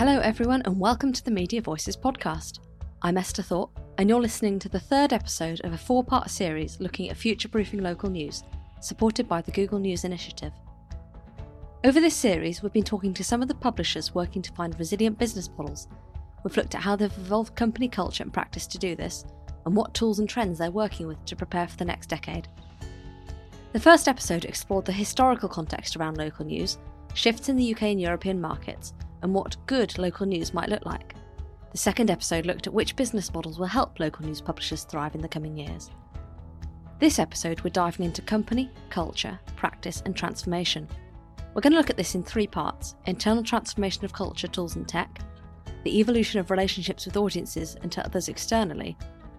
Hello, everyone, and welcome to the Media Voices podcast. I'm Esther Thorpe, and you're listening to the third episode of a four part series looking at future proofing local news, supported by the Google News Initiative. Over this series, we've been talking to some of the publishers working to find resilient business models. We've looked at how they've evolved company culture and practice to do this, and what tools and trends they're working with to prepare for the next decade. The first episode explored the historical context around local news, shifts in the UK and European markets, and what good local news might look like. The second episode looked at which business models will help local news publishers thrive in the coming years. This episode, we're diving into company, culture, practice, and transformation. We're going to look at this in three parts internal transformation of culture, tools, and tech, the evolution of relationships with audiences and to others externally,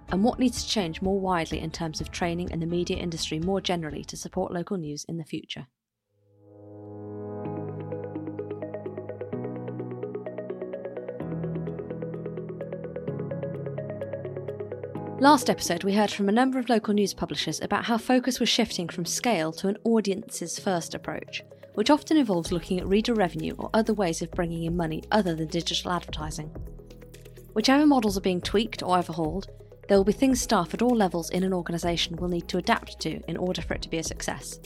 and what needs to change more widely in terms of training and the media industry more generally to support local news in the future. Last episode, we heard from a number of local news publishers about how focus was shifting from scale to an audiences first approach, which often involves looking at reader revenue or other ways of bringing in money other than digital advertising. Whichever models are being tweaked or overhauled, there will be things staff at all levels in an organisation will need to adapt to in order for it to be a success.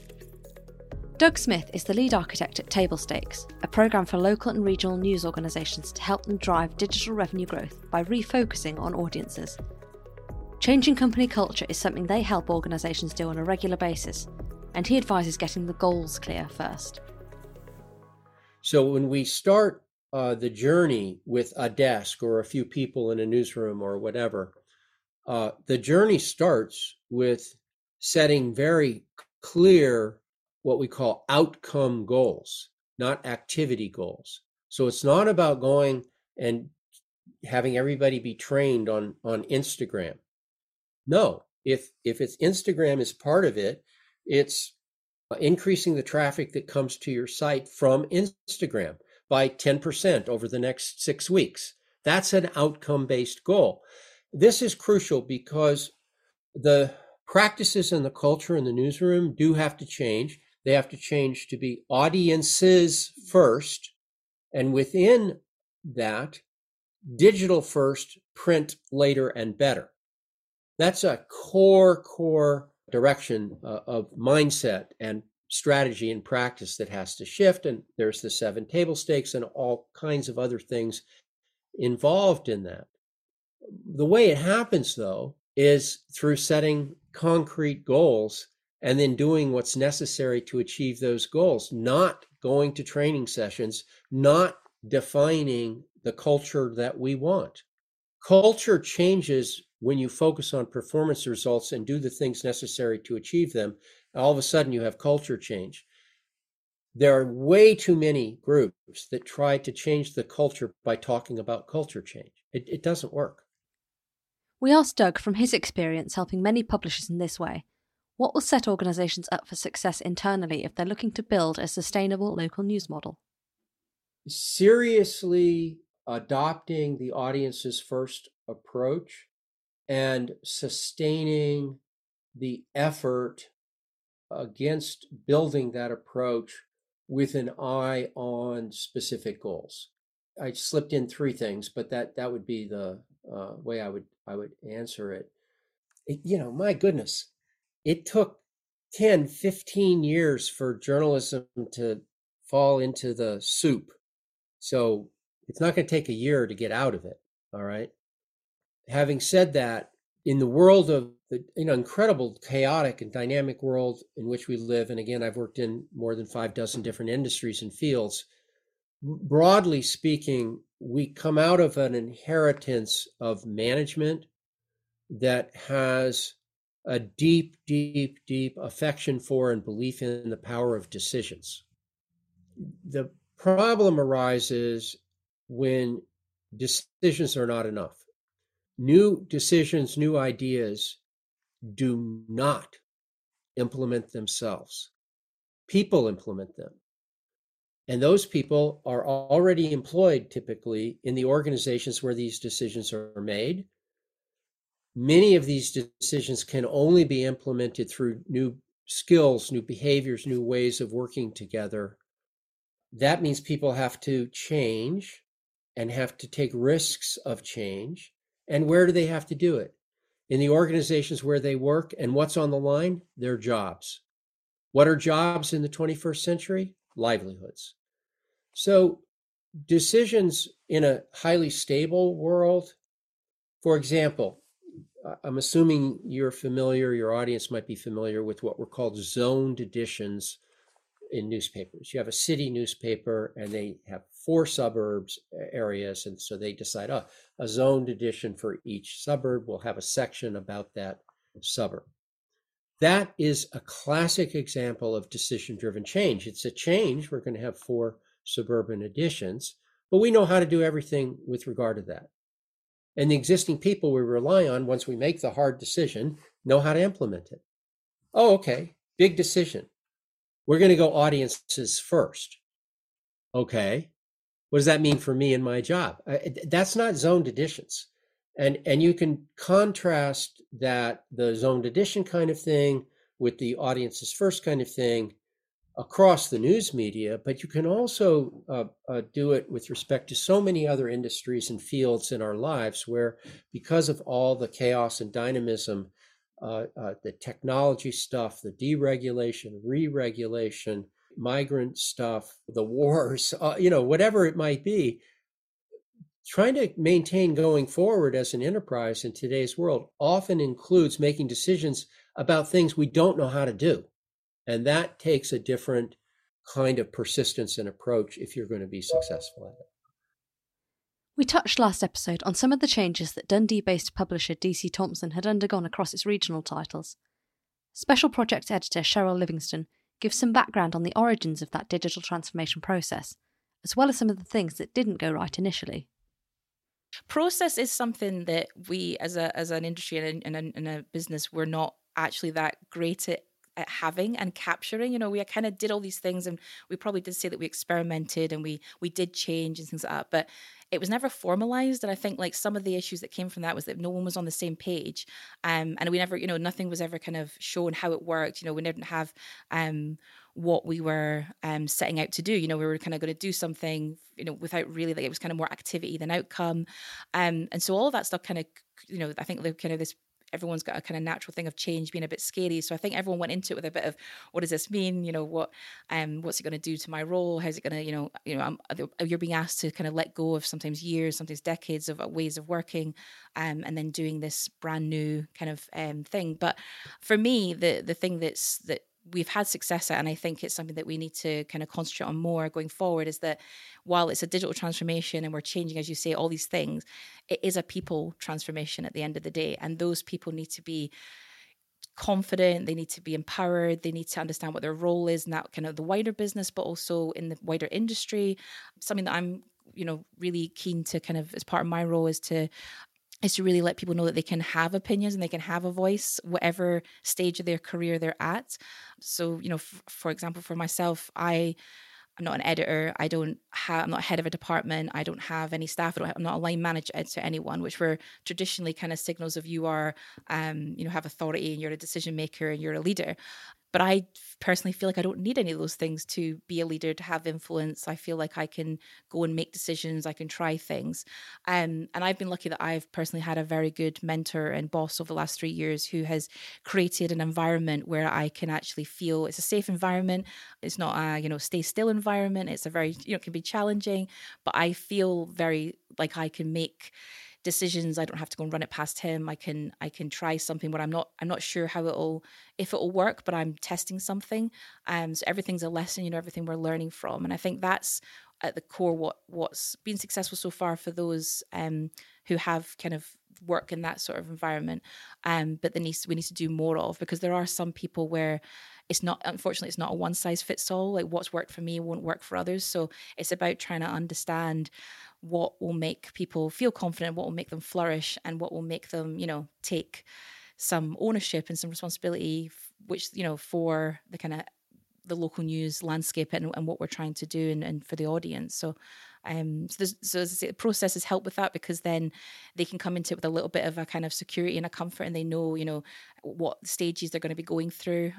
Doug Smith is the lead architect at Table Stakes, a programme for local and regional news organisations to help them drive digital revenue growth by refocusing on audiences Changing company culture is something they help organisations do on a regular basis, and he advises getting the goals clear first. So when we start uh, the journey with a desk or a few people in a newsroom or whatever, uh, the journey starts with setting very clear what we call outcome goals, not activity goals. So it's not about going and having everybody be trained on on Instagram. No, if if it's Instagram is part of it, it's uh, increasing the traffic that comes to your site from Instagram by 10% over the next 6 weeks. That's an outcome based goal. This is crucial because the practices and the culture in the newsroom do have to change. They have to change to be audiences first. And within that, digital first, print later and better. That's a core, core direction uh, of mindset and strategy and practice that has to shift. And there's the seven table stakes and all kinds of other things involved in that. The way it happens, though, is through setting concrete goals and then doing what's necessary to achieve those goals, not going to training sessions, not defining the culture that we want. Culture changes when you focus on performance results and do the things necessary to achieve them, all of a sudden you have culture change. There are way too many groups that try to change the culture by talking about culture change. It, it doesn't work. We asked Doug from his experience helping many publishers in this way what will set organisations up for success internally if they're looking to build a sustainable local news model? Seriously adopting the audience's first approach and sustaining the effort against building that approach with an eye on specific goals. I slipped in three things, but that that would be the uh, way I would I would answer it. it. You know, my goodness, it took 10, 15 years for journalism to fall into the soup. So it's not going to take a year to get out of it. All right having said that, in the world of the you know incredible chaotic and dynamic world in which we live and again i've worked in more than five dozen different industries and fields broadly speaking we come out of an inheritance of management that has a deep deep deep affection for and belief in the power of decisions. The problem arises when decisions are not enough new decisions, new ideas do not implement themselves. People implement them. And those people are already employed typically in the organizations where these decisions are made. Many of these decisions can only be implemented through new skills, new behaviors, new ways of working together. That means people have to change and have to take risks of change. And where do they have to do it? In the organizations where they work. And what's on the line? Their jobs. What are jobs in the 21st century? Livelihoods. So, decisions in a highly stable world, for example, I'm assuming you're familiar, your audience might be familiar with what were called zoned editions in newspapers. You have a city newspaper and they have four suburbs uh, areas. And so they decide, oh, a zoned edition for each suburb will have a section about that suburb. That is a classic example of decision driven change. It's a change. We're going to have four suburban editions, but we know how to do everything with regard to that. And the existing people we rely on, once we make the hard decision, know how to implement it. Oh, okay, big decision. We're going to go audiences first. Okay. What does that mean for me and my job? That's not zoned editions. And, and you can contrast that the zoned edition kind of thing with the audiences first kind of thing across the news media, but you can also uh, uh, do it with respect to so many other industries and fields in our lives where, because of all the chaos and dynamism uh, uh, the technology stuff, the deregulation, re-regulation, migrant stuff, the wars, uh, you know, whatever it might be. Trying to maintain going forward as an enterprise in today's world often includes making decisions about things we don't know how to do. And that takes a different kind of persistence and approach if you're going to be successful at it. We touched last episode on some of the changes that Dundee based publisher DC Thomson had undergone across its regional titles. Special Projects editor Cheryl Livingstone gives some background on the origins of that digital transformation process, as well as some of the things that didn't go right initially. Process is something that we, as a as an industry and a, and a business, we're not actually that great at at having and capturing. You know, we kind of did all these things, and we probably did say that we experimented and we we did change and things like that. But it was never formalized, and I think like some of the issues that came from that was that no one was on the same page, um, and we never, you know, nothing was ever kind of shown how it worked. You know, we didn't have um what we were um, setting out to do. You know, we were kind of going to do something, you know, without really like it was kind of more activity than outcome, um, and so all of that stuff kind of, you know, I think the kind of this everyone's got a kind of natural thing of change being a bit scary. So I think everyone went into it with a bit of what does this mean? You know, what um what's it going to do to my role? How's it going to, you know, you know, I'm, you're being asked to kind of let go of sometimes years, sometimes decades of uh, ways of working, um, and then doing this brand new kind of um thing. But for me, the the thing that's that we've had success at, and I think it's something that we need to kind of concentrate on more going forward, is that while it's a digital transformation and we're changing, as you say, all these things, it is a people transformation at the end of the day. And those people need to be confident, they need to be empowered, they need to understand what their role is in that kind of the wider business, but also in the wider industry. Something that I'm you know really keen to kind of as part of my role is to is to really let people know that they can have opinions and they can have a voice whatever stage of their career they're at so you know f- for example for myself i I'm not an editor. I don't have. I'm not head of a department. I don't have any staff. I am not a line manager to anyone, which were traditionally kind of signals of you are, um, you know, have authority and you're a decision maker and you're a leader. But I personally feel like I don't need any of those things to be a leader, to have influence. I feel like I can go and make decisions, I can try things. Um, and I've been lucky that I've personally had a very good mentor and boss over the last three years who has created an environment where I can actually feel it's a safe environment. It's not a, you know, stay still environment. It's a very, you know, it can be challenging, but I feel very like I can make decisions i don't have to go and run it past him. I can i can try something where i'm not i'm not sure how it'll if it'll work but i'm testing something. Um so everything's a lesson you know everything we're learning from. And i think that's at the core what what's been successful so far for those um who have kind of work in that sort of environment. Um but the needs we need to do more of because there are some people where it's not unfortunately it's not a one size fits all like what's worked for me won't work for others. So it's about trying to understand what will make people feel confident, what will make them flourish, and what will make them, you know, take some ownership and some responsibility, which, you know, for the kind of the local news landscape and, and what we're trying to do and, and for the audience. So, um, so, so as I say, the processes help with that because then they can come into it with a little bit of a kind of security and a comfort, and they know, you know, what stages they're going to be going through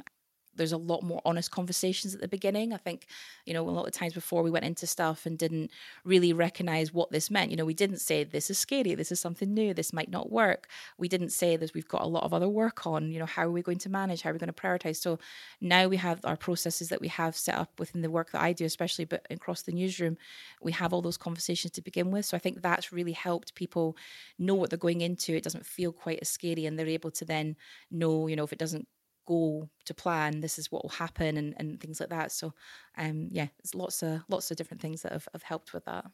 there's a lot more honest conversations at the beginning. I think, you know, a lot of times before we went into stuff and didn't really recognize what this meant. You know, we didn't say this is scary, this is something new, this might not work. We didn't say that we've got a lot of other work on. You know, how are we going to manage? How are we going to prioritize? So now we have our processes that we have set up within the work that I do, especially but across the newsroom, we have all those conversations to begin with. So I think that's really helped people know what they're going into. It doesn't feel quite as scary, and they're able to then know, you know, if it doesn't go to plan, this is what will happen, and, and things like that. So, um, yeah, there's lots of lots of different things that have, have helped with that.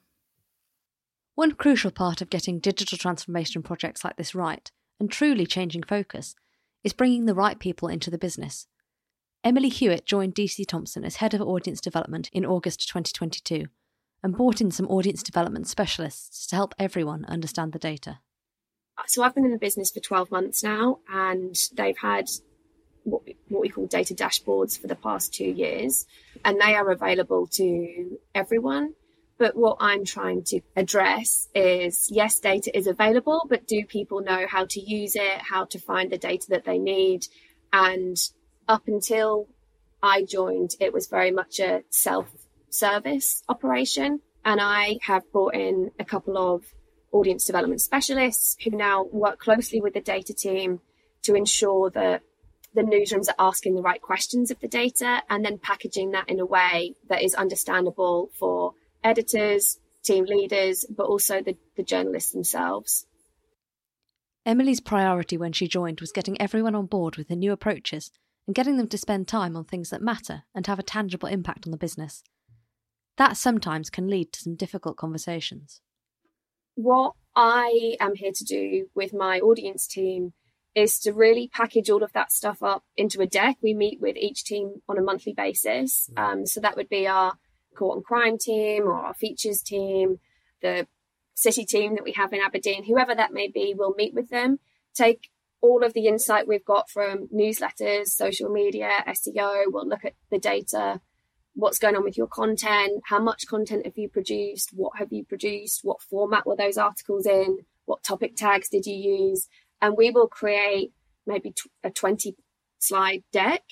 One crucial part of getting digital transformation projects like this right and truly changing focus is bringing the right people into the business. Emily Hewett joined DC Thomson as head of audience development in August 2022 and brought in some audience development specialists to help everyone understand the data. So I've been in the business for 12 months now, and they've had what we, what we call data dashboards for the past two years, and they are available to everyone. But what I'm trying to address is yes, data is available, but do people know how to use it, how to find the data that they need? And up until I joined, it was very much a self service operation. And I have brought in a couple of audience development specialists who now work closely with the data team to ensure that the newsrooms are asking the right questions of the data and then packaging that in a way that is understandable for editors, team leaders, but also the, the journalists themselves. Emily's priority when she joined was getting everyone on board with the new approaches and getting them to spend time on things that matter and have a tangible impact on the business. That sometimes can lead to some difficult conversations. What I am here to do with my audience team is to really package all of that stuff up into a deck. We meet with each team on a monthly basis. Um, so that would be our court and crime team or our features team, the city team that we have in Aberdeen, whoever that may be, we'll meet with them, take all of the insight we've got from newsletters, social media, SEO. We'll look at the data, what's going on with your content, how much content have you produced, what have you produced, what format were those articles in, what topic tags did you use, and we will create maybe a 20 slide deck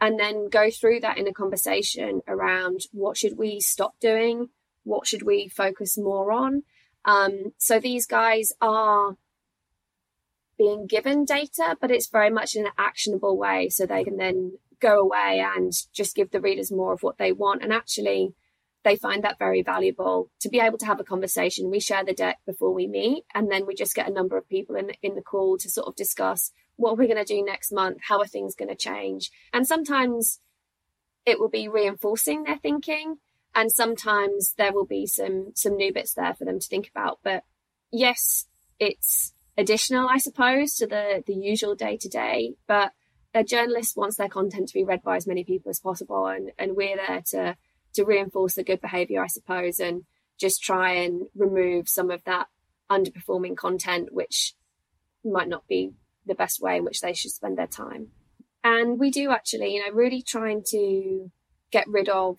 and then go through that in a conversation around what should we stop doing what should we focus more on. Um, so these guys are being given data but it's very much in an actionable way so they can then go away and just give the readers more of what they want. And actually they find that very valuable to be able to have a conversation. We share the deck before we meet, and then we just get a number of people in in the call to sort of discuss what we're going to do next month, how are things going to change, and sometimes it will be reinforcing their thinking, and sometimes there will be some some new bits there for them to think about. But yes, it's additional, I suppose, to the the usual day to day, but a journalist wants their content to be read by as many people as possible, and and we're there to to reinforce the good behavior, I suppose, and just try and remove some of that underperforming content, which might not be the best way in which they should spend their time. And we do actually, you know, really trying to get rid of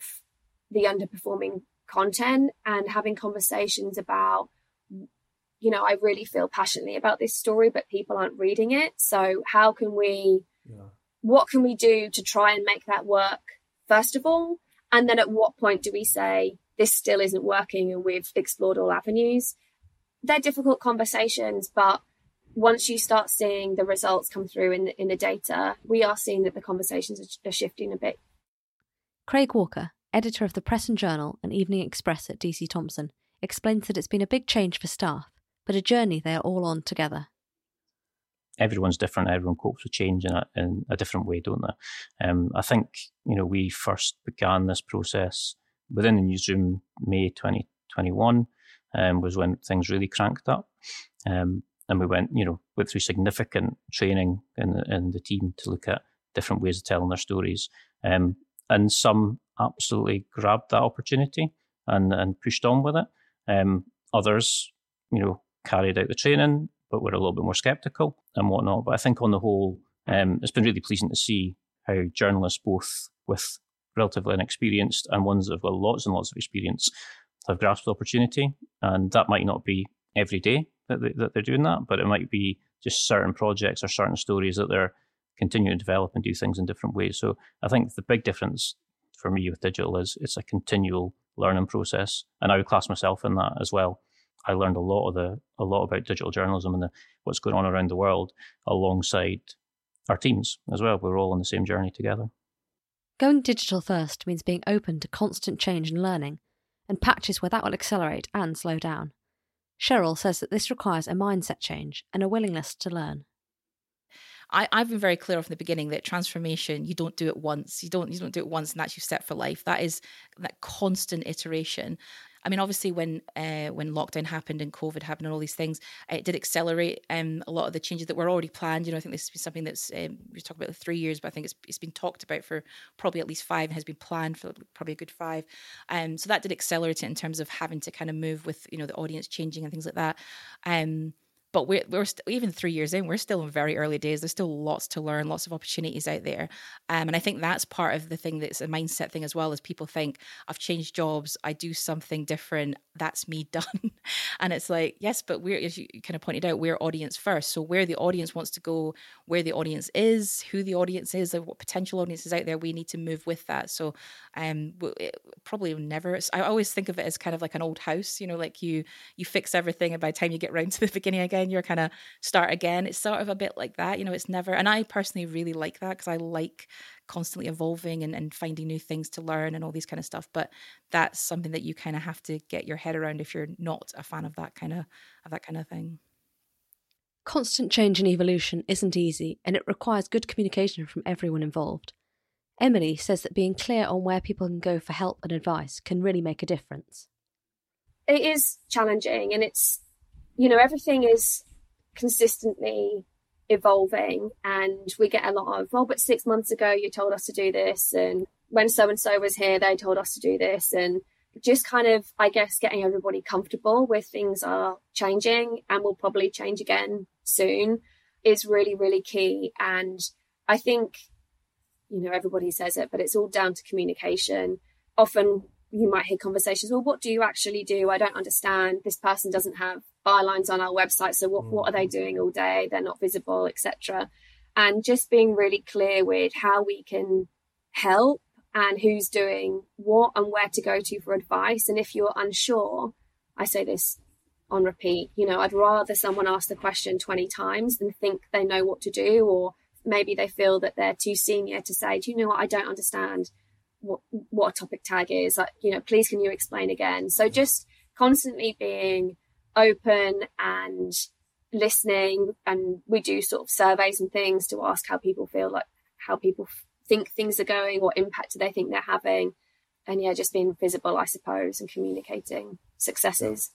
the underperforming content and having conversations about, you know, I really feel passionately about this story, but people aren't reading it. So how can we, yeah. what can we do to try and make that work? First of all, and then at what point do we say, this still isn't working and we've explored all avenues? They're difficult conversations, but once you start seeing the results come through in the, in the data, we are seeing that the conversations are, are shifting a bit. Craig Walker, editor of the Press and Journal and Evening Express at DC Thomson, explains that it's been a big change for staff, but a journey they are all on together everyone's different. Everyone copes with change in a, in a different way, don't they? Um, I think you know we first began this process within the newsroom May 2021 um, was when things really cranked up, um, and we went you know went through significant training in the, in the team to look at different ways of telling their stories, um, and some absolutely grabbed that opportunity and and pushed on with it. Um, others, you know, carried out the training but we're a little bit more skeptical and whatnot. But I think on the whole, um, it's been really pleasing to see how journalists, both with relatively inexperienced and ones that have got lots and lots of experience, have grasped the opportunity. And that might not be every day that, they, that they're doing that, but it might be just certain projects or certain stories that they're continue to develop and do things in different ways. So I think the big difference for me with digital is it's a continual learning process, and I would class myself in that as well. I learned a lot of the a lot about digital journalism and the, what's going on around the world alongside our teams as well. We're all on the same journey together. Going digital first means being open to constant change and learning, and patches where that will accelerate and slow down. Cheryl says that this requires a mindset change and a willingness to learn. I, I've been very clear from the beginning that transformation you don't do it once. You don't you don't do it once and that's you set for life. That is that constant iteration. I mean, obviously, when uh, when lockdown happened and COVID happened and all these things, it did accelerate um, a lot of the changes that were already planned. You know, I think this has been something that's um, we talked about three years, but I think it's it's been talked about for probably at least five and has been planned for probably a good five. Um, so that did accelerate it in terms of having to kind of move with you know the audience changing and things like that. Um, but we're, we're st- even three years in, we're still in very early days. There's still lots to learn, lots of opportunities out there. Um, and I think that's part of the thing that's a mindset thing as well, as people think, I've changed jobs, I do something different, that's me done. and it's like, yes, but we're, as you kind of pointed out, we're audience first. So where the audience wants to go, where the audience is, who the audience is, what potential audience is out there, we need to move with that. So um, it probably never, I always think of it as kind of like an old house, you know, like you, you fix everything and by the time you get round to the beginning again, again, you're kind of start again. It's sort of a bit like that, you know, it's never, and I personally really like that because I like constantly evolving and, and finding new things to learn and all these kind of stuff. But that's something that you kind of have to get your head around if you're not a fan of that kind of, of that kind of thing. Constant change and evolution isn't easy, and it requires good communication from everyone involved. Emily says that being clear on where people can go for help and advice can really make a difference. It is challenging, and it's you know, everything is consistently evolving and we get a lot of, well, but six months ago you told us to do this. And when so and so was here, they told us to do this. And just kind of, I guess, getting everybody comfortable with things are changing and will probably change again soon is really, really key. And I think, you know, everybody says it, but it's all down to communication. Often you might hear conversations, well, what do you actually do? I don't understand. This person doesn't have bylines on our website. So what, what are they mm. doing all day? They're not visible, etc. And just being really clear with how we can help and who's doing what and where to go to for advice. And if you're unsure, I say this on repeat, you know, I'd rather someone ask the question 20 times than think they know what to do, or maybe they feel that they're too senior to say, do you know what? I don't understand what, what a topic tag is. Like, you know, please can you explain again? So just constantly being open and listening and we do sort of surveys and things to ask how people feel like how people think things are going what impact do they think they're having and yeah just being visible i suppose and communicating successes.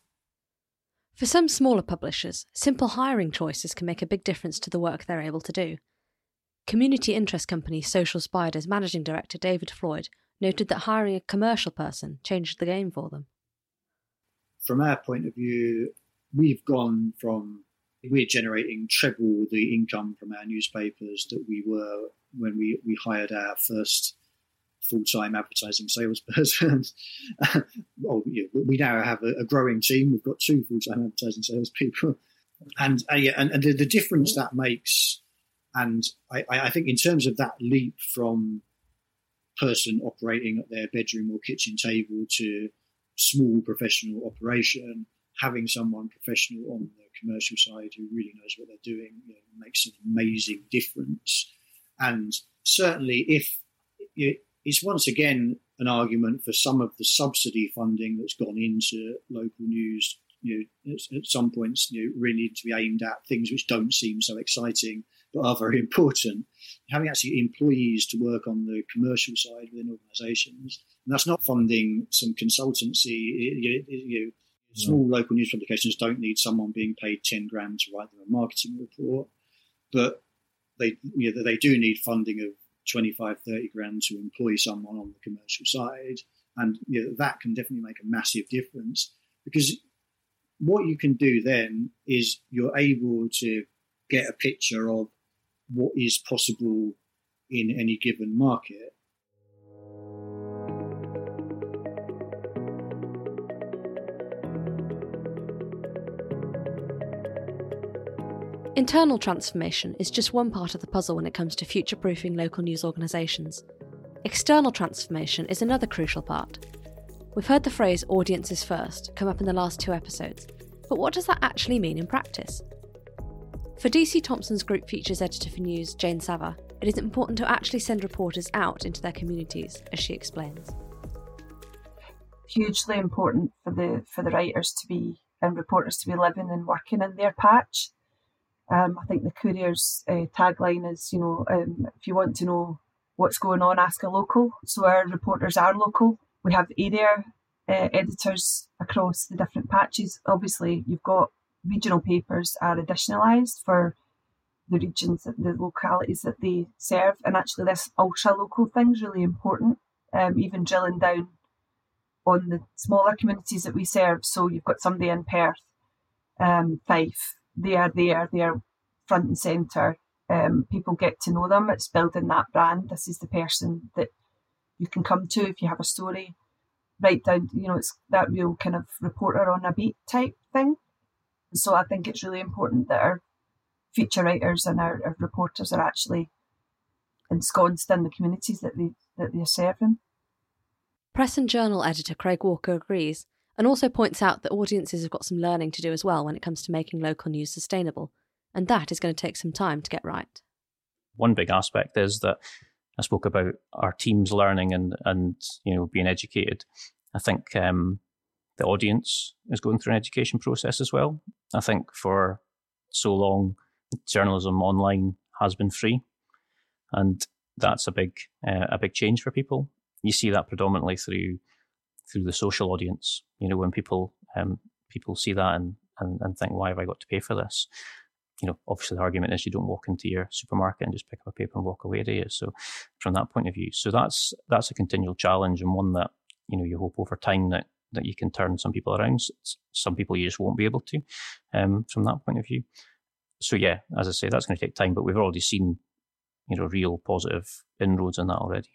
For some smaller publishers simple hiring choices can make a big difference to the work they're able to do. Community interest company social spiders managing director david floyd noted that hiring a commercial person changed the game for them from our point of view, we've gone from we're generating triple the income from our newspapers that we were when we, we hired our first full-time advertising salesperson. well, yeah, we now have a, a, growing team. We've got two full-time advertising salespeople, and uh, yeah, and, and the, the, difference that makes, and I, I think in terms of that leap from person operating at their bedroom or kitchen table to small professional operation, having someone professional on the commercial side who really knows what they're doing you know, makes an amazing difference. And certainly, if it's once again an argument for some of the subsidy funding that's gone into local news. You know, at some points, you know, really need to be aimed at things which don't seem so exciting but are very important. Having actually employees to work on the commercial side within organisations and that's not funding some consultancy. You, you, small local news publications don't need someone being paid 10 grand to write them a marketing report, but they, you know, they do need funding of 25, 30 grand to employ someone on the commercial side. And you know, that can definitely make a massive difference because what you can do then is you're able to get a picture of what is possible in any given market Internal transformation is just one part of the puzzle when it comes to future proofing local news organisations. External transformation is another crucial part. We've heard the phrase audiences first come up in the last two episodes, but what does that actually mean in practice? For DC Thomson's Group Features Editor for News, Jayne Savva, it is important to actually send reporters out into their communities, as she explains. Hugely important for the for the writers to be and reporters to be living and working in their patch. Um, I think the Courier's uh, tagline is, you know, um, if you want to know what's going on, ask a local. So our reporters are local. We have area uh, editors across the different patches. Obviously, you've got regional papers are editionalised for the regions, the localities that they serve, and actually this ultra local thing is really important. Um, even drilling down on the smaller communities that we serve. So you've got somebody in Perth, um, Fife, they are there, they are front and centre. Um, people get to know them. It's building that brand. This is the person that you can come to if you have a story. Write down, you know, it's that real kind of reporter on a beat type thing. So I think it's really important that our feature writers and our, our reporters are actually ensconced in the communities that they that they're serving. Press and Journal editor Craig Walker agrees and also points out that audiences have got some learning to do as well when it comes to making local news sustainable, and that is going to take some time to get right. One big aspect is that I spoke about our teams learning and and you know being educated. I think um, the audience is going through an education process as well. I think for so long, journalism online has been free, and that's a big uh, a big change for people. You see that predominantly through through the social audience. You know, when people um, people see that and, and, and think, why have I got to pay for this? You know, obviously the argument is you don't walk into your supermarket and just pick up a paper and walk away, do you? So from that point of view, so that's that's a continual challenge and one that you know you hope over time that that you can turn some people around. Some people you just won't be able to, um, from that point of view. So yeah, as I say, that's going to take time, but we've already seen, you know, real positive inroads in that already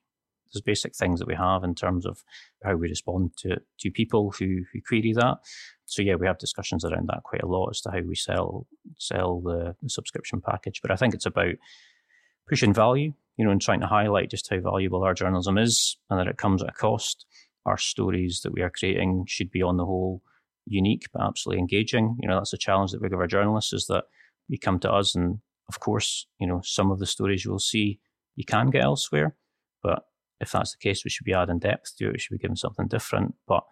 there's basic things that we have in terms of how we respond to to people who who query that. So yeah, we have discussions around that quite a lot as to how we sell sell the, the subscription package. But I think it's about pushing value, you know, and trying to highlight just how valuable our journalism is and that it comes at a cost. Our stories that we are creating should be on the whole unique but absolutely engaging. You know, that's a challenge that we give our journalists is that you come to us and of course, you know, some of the stories you will see you can get elsewhere, but if that's the case, we should be adding depth to it. We should be giving something different. But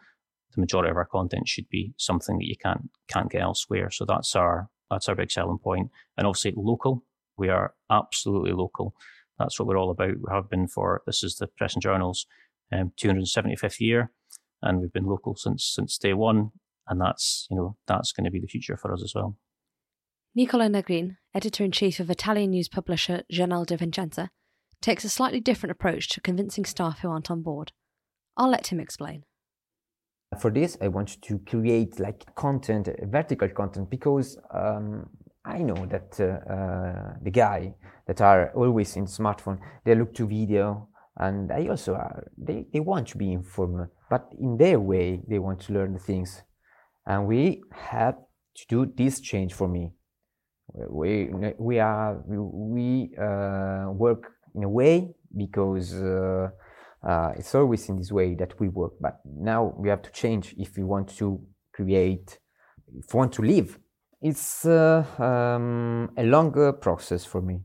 the majority of our content should be something that you can't can't get elsewhere. So that's our that's our big selling point. And obviously local. We are absolutely local. That's what we're all about. We have been for this is the Press and Journals um, 275th year, and we've been local since since day one. And that's you know that's going to be the future for us as well. Nicola Negrin, editor in chief of Italian news publisher Giornale di Vicenza, takes a slightly different approach to convincing staff who aren't on board. I'll let him explain. For this, I want to create like content, vertical content, because um, I know that uh, uh, the guy that are always in smartphone, they look to video, and I also are, they, they want to be informed, but in their way, they want to learn things, and we have to do this change for me. We we are we uh, work in a way because uh, uh, it's always in this way that we work. But now we have to change if we want to create, if we want to live. It's uh, um, a longer process for me.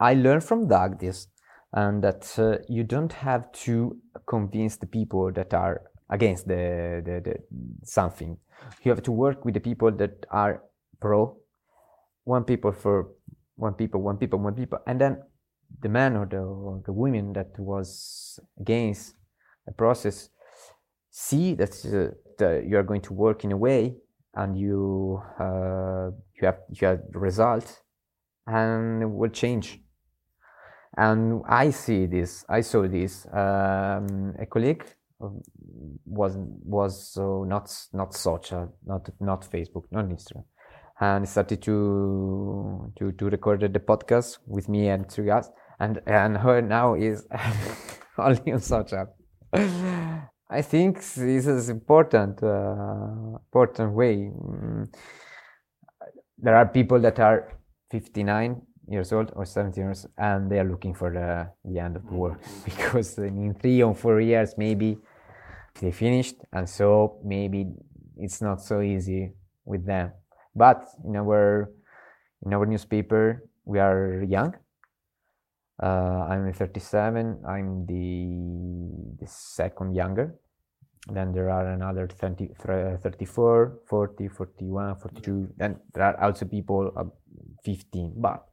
I learned from Doug this, and that uh, you don't have to convince the people that are against the, the, the something. You have to work with the people that are pro. One people for one people, one people, one people, and then the man or the, or the women that was against the process see that, uh, you are going to work in a way and you uh, you have you have result and it will change and i see this i saw this um, a colleague was was so not not social not not facebook not instagram and started to to to record the podcast with me and three guys and and her now is only on social. I think this is important uh, important way. Mm. There are people that are 59 years old or 70 years and they are looking for the, the end of the war mm-hmm. because in three or four years maybe they finished and so maybe it's not so easy with them. But in our in our newspaper we are young. Uh, i'm 37 i'm the the second younger. Then there are another 30, 34 40 41 42 then there are also people uh, 15 but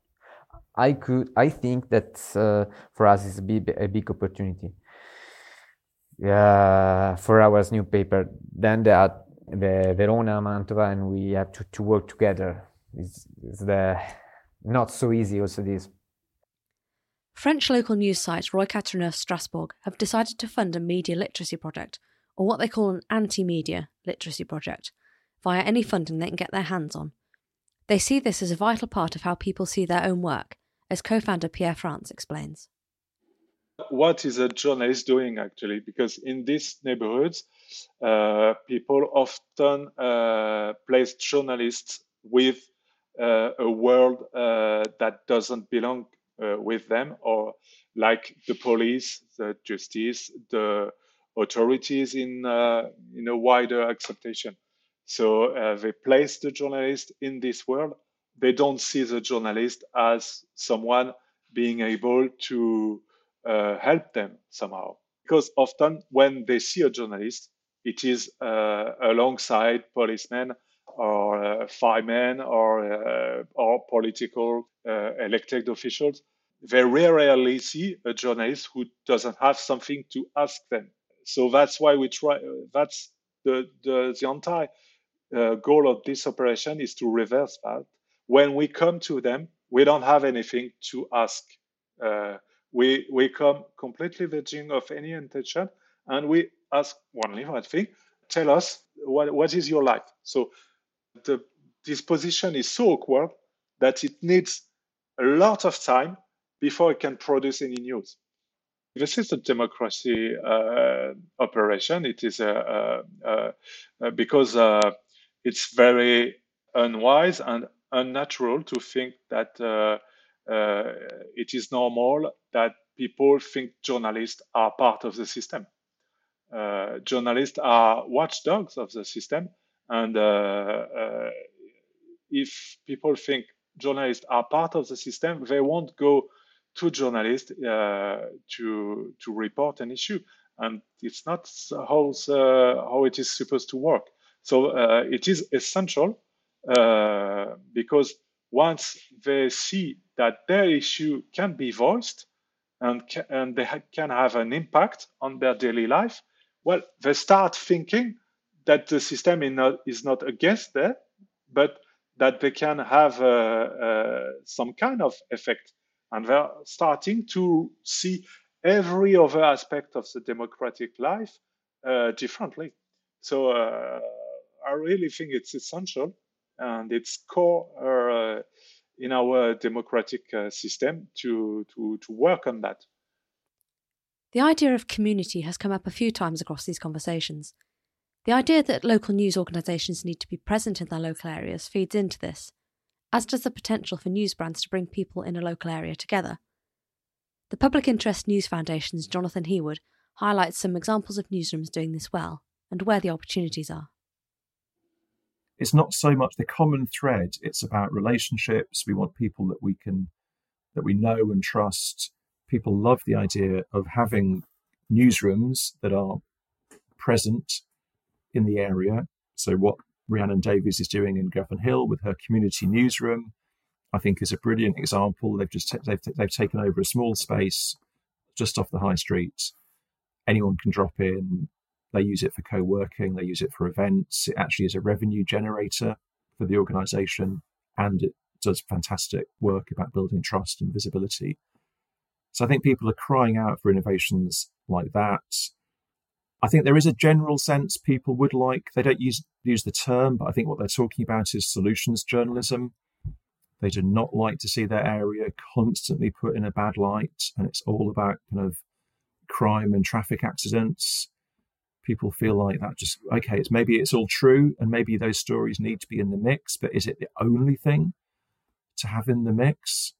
i could i think that uh, for us it's a big, a big opportunity. Yeah for our newspaper then there are the verona mantova and we have to, to work together. It's, it's the not so easy also this. French local news site Roy Neuf Strasbourg have decided to fund a media literacy project or what they call an anti media literacy project, via any funding they can get their hands on. They see this as a vital part of how people see their own work, as co founder Pierre France explains. What is a journalist doing actually? Because in these neighborhoods, uh, people often uh, place journalists with uh, a world uh, that doesn't belong uh, with them, or like the police, the justice, the authorities in uh, in a wider acceptation. So they place the journalist in this world. They don't see the journalist as someone being able to uh, help them somehow. Because often when they see a journalist, it is uh, alongside policemen or uh, firemen or uh, or political elected officials. They rarely see a journalist who doesn't have something to ask them so that's why we try. That's the the, the entire uh, goal of this operation is to reverse that. When we come to them, we don't have anything to ask. Uh, we we come completely virgin of any intention, and we ask only one thing: tell us what what is your life. So the this position is so awkward that it needs a lot of time before it can produce any news. This is a democracy uh, operation. It is a, a, a because uh, it's very unwise and unnatural to think that uh, uh, it is normal that people think journalists are part of the system. Uh, journalists are watchdogs of the system, and if people think journalists are part of the system, they won't go to journalists uh, to to report an issue, and it's not how uh, how it is supposed to work. So uh, it is essential because once they see that their issue can be voiced and ca- and they ha- can have an impact on their daily life, well, they start thinking that the system is not, is not against them, but that they can have uh, uh, some kind of effect and they're starting to see every other aspect of the democratic life uh, differently. So uh, I really think it's essential and it's core uh, in our democratic uh, system to, to, to work on that. The idea of community has come up a few times across these conversations. The idea that local news organisations need to be present in their local areas feeds into this as does the potential for news brands to bring people in a local area together. The Public Interest News Foundation's Jonathan Heawood highlights some examples of newsrooms doing this well and where the opportunities are. It's not so much the common thread, it's about relationships. We want people that we can that we know and trust. People love the idea of having newsrooms that are present in the area. So what Rhiannon Davies is doing in Govanhill with her community newsroom, I think is a brilliant example. They've just they've, they've taken over a small space just off the high street. Anyone can drop in. They use it for co-working. They use it for events. It actually is a revenue generator for the organisation, and it does fantastic work about building trust and visibility. So I think people are crying out for innovations like that. I think there is a general sense people would like, they don't use, use the term, but I think what they're talking about is solutions journalism. They do not like to see their area constantly put in a bad light, and it's all about kind of crime and traffic accidents. People feel like that just okay. It's maybe it's all true, and maybe those stories need to be in the mix, but is it the only thing to have in the mix.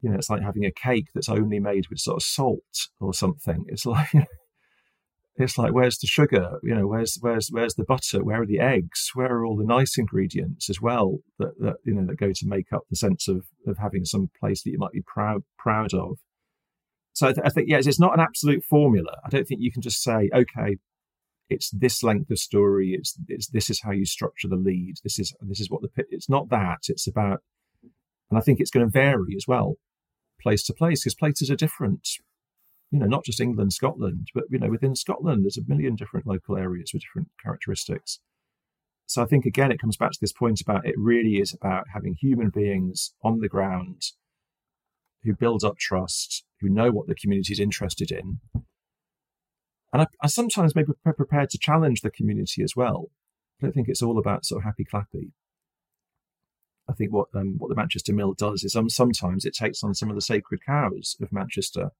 You know, it's like having a cake that's only made with sort of salt or something. It's like it's like where's the sugar you know where's where's where's the butter where are the eggs where are all the nice ingredients as well that, that you know that go to make up the sense of of having some place that you might be proud proud of so I, th- I think yes it's not an absolute formula i don't think you can just say okay it's this length of story it's, it's this is how you structure the lead this is this is what the it's not that it's about and i think it's going to vary as well place to place because places are different you know, not just England, Scotland, but you know, within Scotland, there's a million different local areas with different characteristics. So I think again, it comes back to this point about it really is about having human beings on the ground who build up trust, who know what the community is interested in. And I, I sometimes may be prepared to challenge the community as well. I don't think it's all about sort of happy clappy. I think what um, what the Manchester Mill does is um, sometimes it takes on some of the sacred cows of Manchester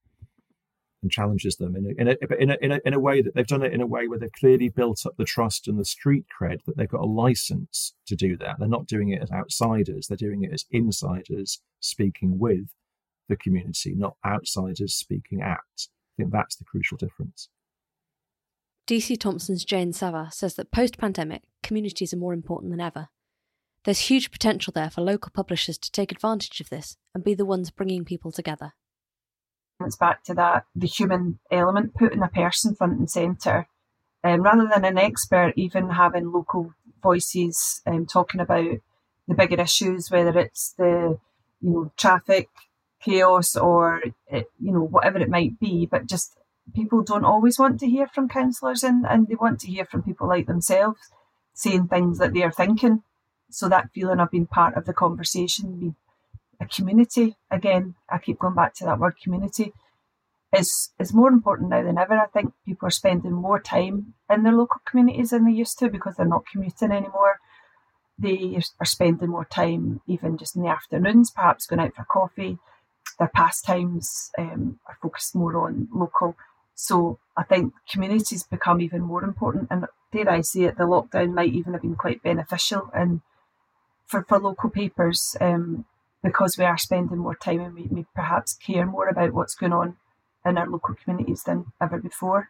and challenges them in a, in a, in a, in a, in a way that they've done it in a way where they've clearly built up the trust and the street cred that they've got a license to do that. They're not doing it as outsiders, they're doing it as insiders speaking with the community, not outsiders speaking at. I think that's the crucial difference. DC Thomson's Jayne Savva says that post pandemic, communities are more important than ever. There's huge potential there for local publishers to take advantage of this and be the ones bringing people together. It's back to that the human element, putting a person front and centre, um, rather than an expert, even having local voices um, talking about the bigger issues, whether it's the you know traffic chaos or you know whatever it might be, but just people don't always want to hear from counsellors and, and they want to hear from people like themselves saying things that they're thinking. So that feeling of being part of the conversation, a community again i keep going back to that word community is is more important now than ever. I think people are spending more time in their local communities than they used to because they're not commuting anymore. They are spending more time even just in the afternoons perhaps going out for coffee. Their pastimes um, are focused more on local so i think communities become even more important and dare i say it the lockdown might even have been quite beneficial and for, for local papers um, because we are spending more time and we, we perhaps care more about what's going on in our local communities than ever before.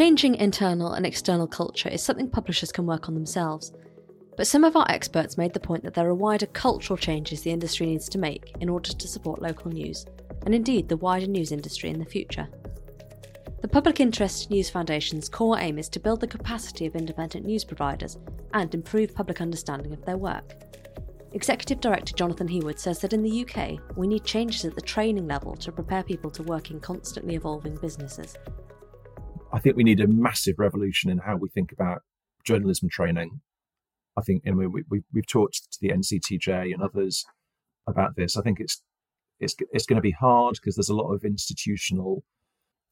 Changing internal and external culture is something publishers can work on themselves. But some of our experts made the point that there are wider cultural changes the industry needs to make in order to support local news, and indeed the wider news industry in the future. The Public Interest News Foundation's core aim is to build the capacity of independent news providers and improve public understanding of their work. Executive Director Jonathan Heawood says that in the UK, we need changes at the training level to prepare people to work in constantly evolving businesses. I think we need a massive revolution in how we think about journalism training. I think and we, we, we've talked to the NCTJ and others about this. I think it's it's it's going to be hard because there's a lot of institutional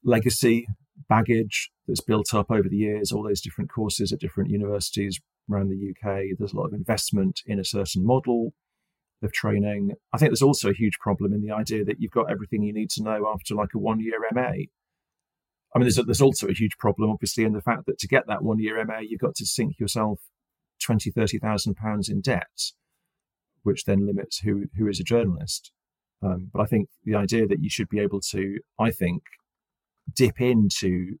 legacy baggage that's built up over the years, all those different courses at different universities around the UK. There's a lot of investment in a certain model of training. I think there's also a huge problem in the idea that you've got everything you need to know after like a one year MA. I mean, there's, a, there's also a huge problem, obviously, in the fact that to get that one year MA, you've got to sink yourself 20, 30,000 pounds in debt, which then limits who, who is a journalist. Um, but I think the idea that you should be able to, I think, dip into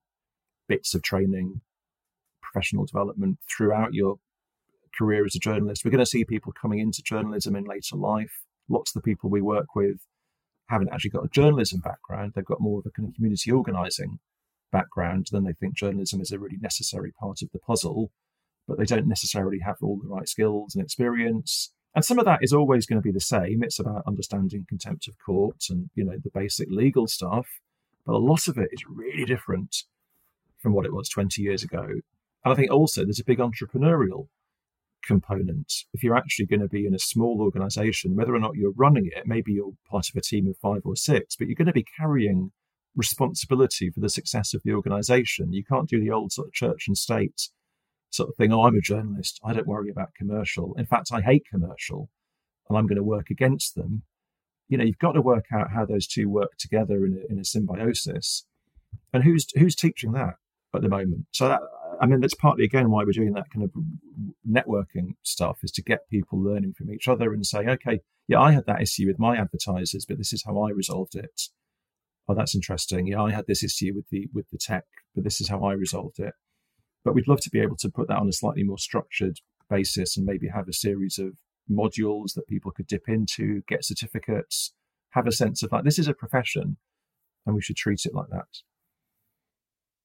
bits of training, professional development throughout your career as a journalist. We're going to see people coming into journalism in later life. Lots of the people we work with haven't actually got a journalism background. They've got more of a kind of community organizing background. Then they think journalism is a really necessary part of the puzzle, but they don't necessarily have all the right skills and experience. And some of that is always going to be the same. It's about understanding contempt of court and, you know, the basic legal stuff. But a lot of it is really different from what it was 20 years ago. And I think also there's a big entrepreneurial component. If you're actually going to be in a small organization, whether or not you're running it, maybe you're part of a team of five or six, but you're going to be carrying responsibility for the success of the organization. You can't do the old sort of church and state sort of thing. Oh, I'm a journalist. I don't worry about commercial. In fact, I hate commercial and I'm going to work against them you know, you've got to work out how those two work together in a, in a symbiosis. and who's who's teaching that at the moment? So that I mean, that's partly again why we're doing that kind of networking stuff is to get people learning from each other and saying, okay, yeah, I had that issue with my advertisers, but this is how I resolved it. Oh, that's interesting. Yeah, I had this issue with the with the tech, but this is how I resolved it. But we'd love to be able to put that on a slightly more structured basis and maybe have a series of modules that people could dip into, get certificates, have a sense of like this is a profession, and we should treat it like that.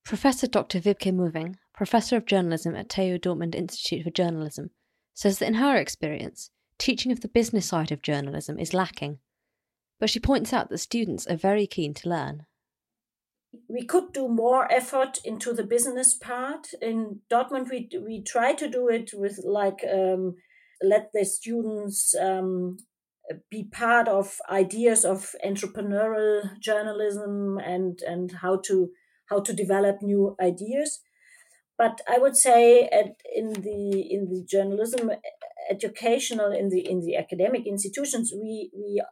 Professor Dr. Wiebke Möhring, Professor of Journalism at TU Dortmund Institute for Journalism, says that in her experience, teaching of the business side of journalism is lacking. But she points out that students are very keen to learn. We could do more effort into the business part. In Dortmund, we, we try to do it with like um, let the students um, be part of ideas of entrepreneurial journalism and, and how to how to develop new ideas. But I would say at, in the in the journalism educational in the in the academic institutions we we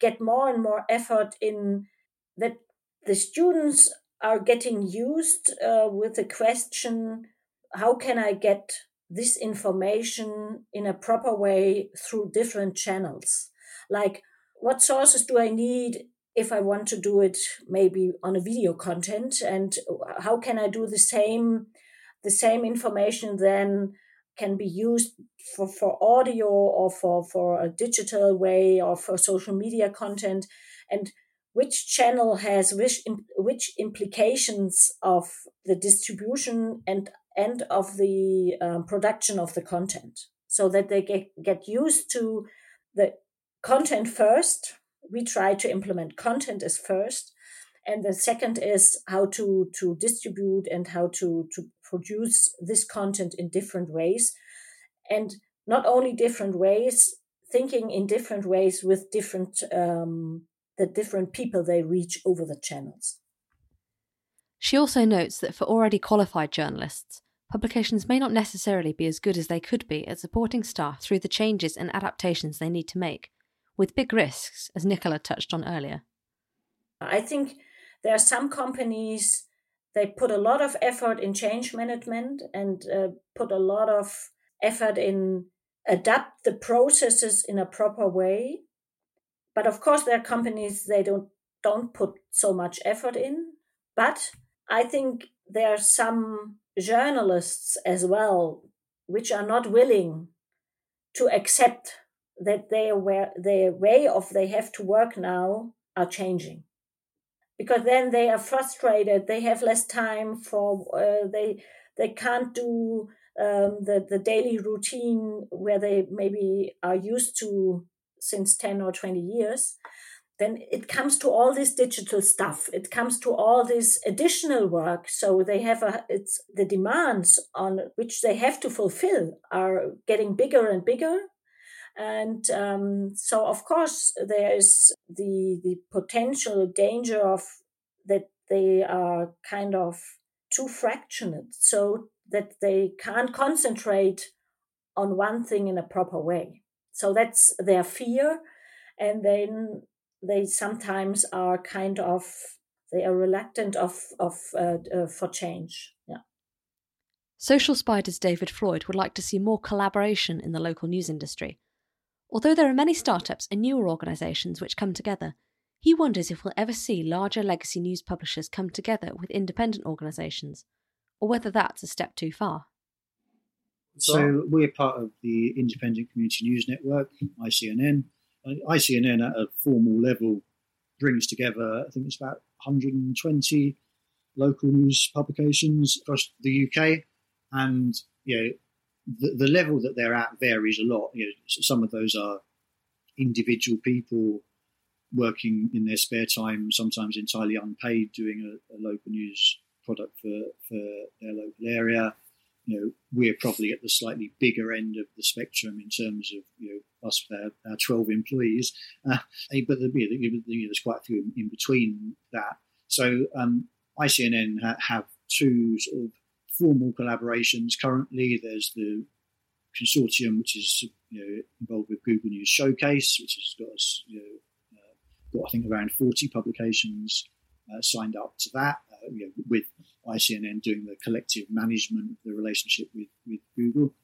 get more and more effort in that the students are getting used uh, with the question how can i get this information in a proper way through different channels? Like what sources do i need if I want to do it maybe on a video content? And how can I do the same the same information then can be used for, for audio or for, for a digital way or for social media content? And which channel has which which implications of the distribution and and of the um, production of the content? So that they get, get used to the content first. We try to implement content as first and the second is how to to distribute and how to to produce this content in different ways and not only different ways thinking in different ways with different um, the different people they reach over the channels she also notes that for already qualified journalists publications may not necessarily be as good as they could be at supporting staff through the changes and adaptations they need to make with big risks, as Nicola touched on earlier? I think there are some companies they put a lot of effort in change management and uh, put a lot of effort in adapt the processes in a proper way. But of course there are companies they don't don't put so much effort in. But i think there are some journalists as well which are not willing to accept that they were their way of they have to work now are changing because then they are frustrated. They have less time for uh, they they can't do um, the the daily routine where they maybe are used to since 10 or 20 years. Then it comes to all this digital stuff. It comes to all this additional work. So they have a it's the demands on which they have to fulfill are getting bigger and bigger and um, so, of course, there is the the potential danger of that they are kind of too fractioned, so that they can't concentrate on one thing in a proper way. So that's their fear, and then they sometimes are kind of they are reluctant of of uh, uh, for change. Yeah. Social Spider's David Floyd would like to see more collaboration in the local news industry Although there are many startups and newer organisations which come together, he wonders if we'll ever see larger legacy news publishers come together with independent organisations, or whether that's a step too far. So we're part of the Independent Community News Network, ICNN. ICNN at a formal level brings together, I think it's about 120 local news publications across the UK. And you know, the, the level that they're at varies a lot. You know, some of those are individual people working in their spare time, sometimes entirely unpaid, doing a, a local news product for, for their local area. You know, we're probably at the slightly bigger end of the spectrum in terms of you know us our, our 12 employees, uh, but you know, there's quite a few in, in between that. So um, ICNN ha- have two sort of formal collaborations currently. There's the consortium, which is you know, involved with Google News Showcase, which has got us, you know, uh, got I think around 40 publications uh, signed up to that. Uh, you know, with ICNN doing the collective management of the relationship with, with Google.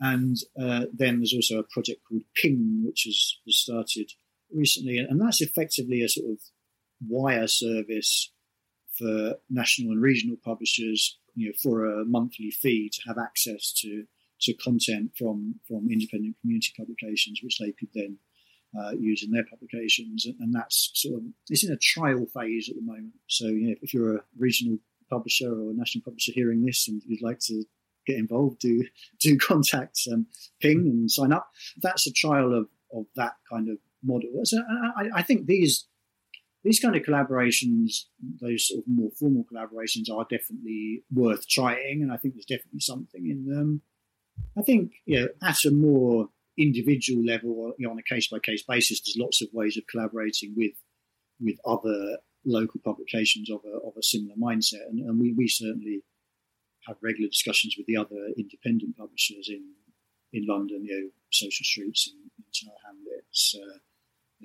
And uh, then there's also a project called Ping, which has, has started recently, and that's effectively a sort of wire service for national and regional publishers, you know, for a monthly fee to have access to to content from from independent community publications, which they could then uh, use in their publications. And that's sort of it's in a trial phase at the moment. So you know, if you're a regional publisher or a national publisher hearing this and you'd like to get involved, do do contact um, Ping and sign up. That's a trial of of that kind of model. So I, I think these these kind of collaborations, those sort of more formal collaborations, are definitely worth trying, and I think there's definitely something in them. I think you know at a more individual level, you know, on a case by case basis, there's lots of ways of collaborating with with other local publications of a of a similar mindset, and, and we we certainly have regular discussions with the other independent publishers in in London, you know, Social Streets in, in Tower Hamlets, uh,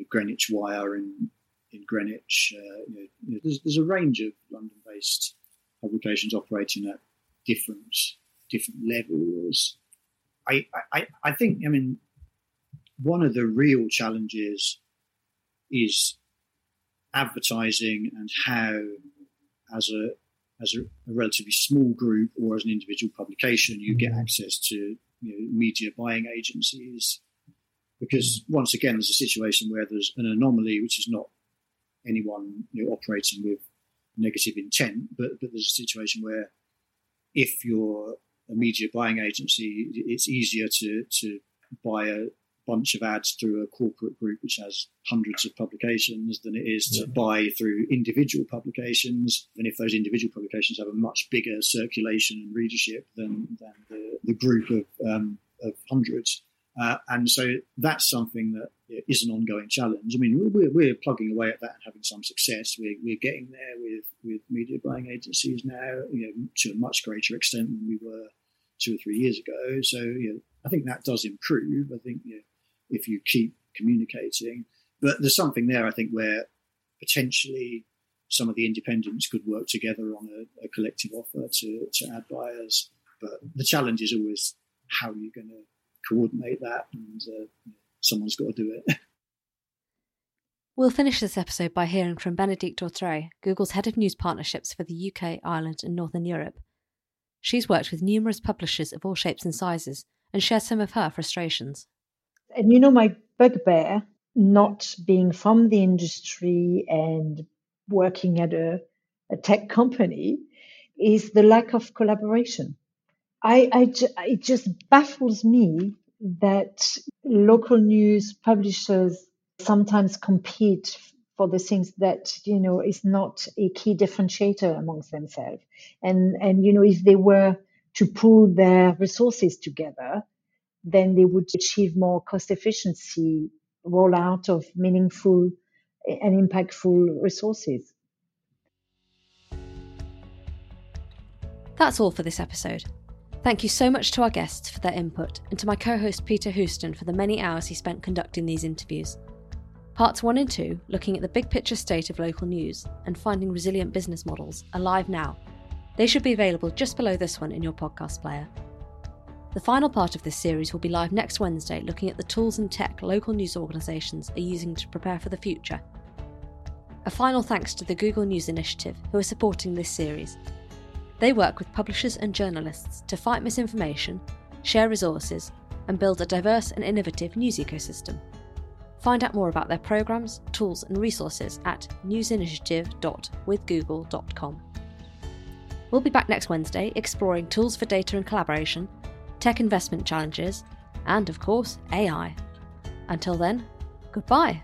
Greenwich Wire in in Greenwich. Uh, you know, there's, there's a range of London-based publications operating at different different levels. I, I, I think, I mean, one of the real challenges is advertising and how, as a as a, a, relatively small group or as an individual publication, you get access to you know, media buying agencies. Because once again, there's a situation where there's an anomaly, which is not anyone you know, operating with negative intent, but, but there's a situation where if you're a media buying agency, it's easier to, to buy a bunch of ads through a corporate group which has hundreds of publications than it is to yeah. buy through individual publications. And if those individual publications have a much bigger circulation and readership than, than the, the group of, um, of hundreds, uh, and so that's something that is an ongoing challenge. I mean, we're, we're plugging away at that and having some success. We're, we're getting there with, with media buying agencies now, you know, to a much greater extent than we were two or three years ago. So, you know, I think that does improve. I think you know, if you keep communicating, but there's something there, I think, where potentially some of the independents could work together on a, a collective offer to, to ad buyers. But the challenge is always how are you going to coordinate that, and uh, someone's got to do it. We'll finish this episode by hearing from Bénédicte Autret, Google's head of news partnerships for the UK, Ireland, and Northern Europe. She's worked with numerous publishers of all shapes and sizes and shares some of her frustrations. And you know, my bugbear, not being from the industry and working at a, a tech company, is the lack of collaboration. I, I it just baffles me that local news publishers sometimes compete for the things that you know is not a key differentiator amongst themselves. And and you know if they were to pool their resources together then they would achieve more cost efficiency rollout of meaningful eh, and impactful resources. That's all for this episode Thank you so much to our guests for their input and to my co host Peter Houston for the many hours he spent conducting these interviews. Parts 1 and 2, looking at the big picture state of local news and finding resilient business models, are live now. They should be available just below this one in your podcast player. The final part of this series will be live next Wednesday, looking at the tools and tech local news organisations are using to prepare for the future. A final thanks to the Google News Initiative, who are supporting this series, they work with publishers and journalists to fight misinformation, share resources, and build a diverse and innovative news ecosystem. Find out more about their programs, tools, and resources at newsinitiative.withgoogle.com. We'll be back next Wednesday exploring tools for data and collaboration, tech investment challenges, and of course, AI. Until then, goodbye.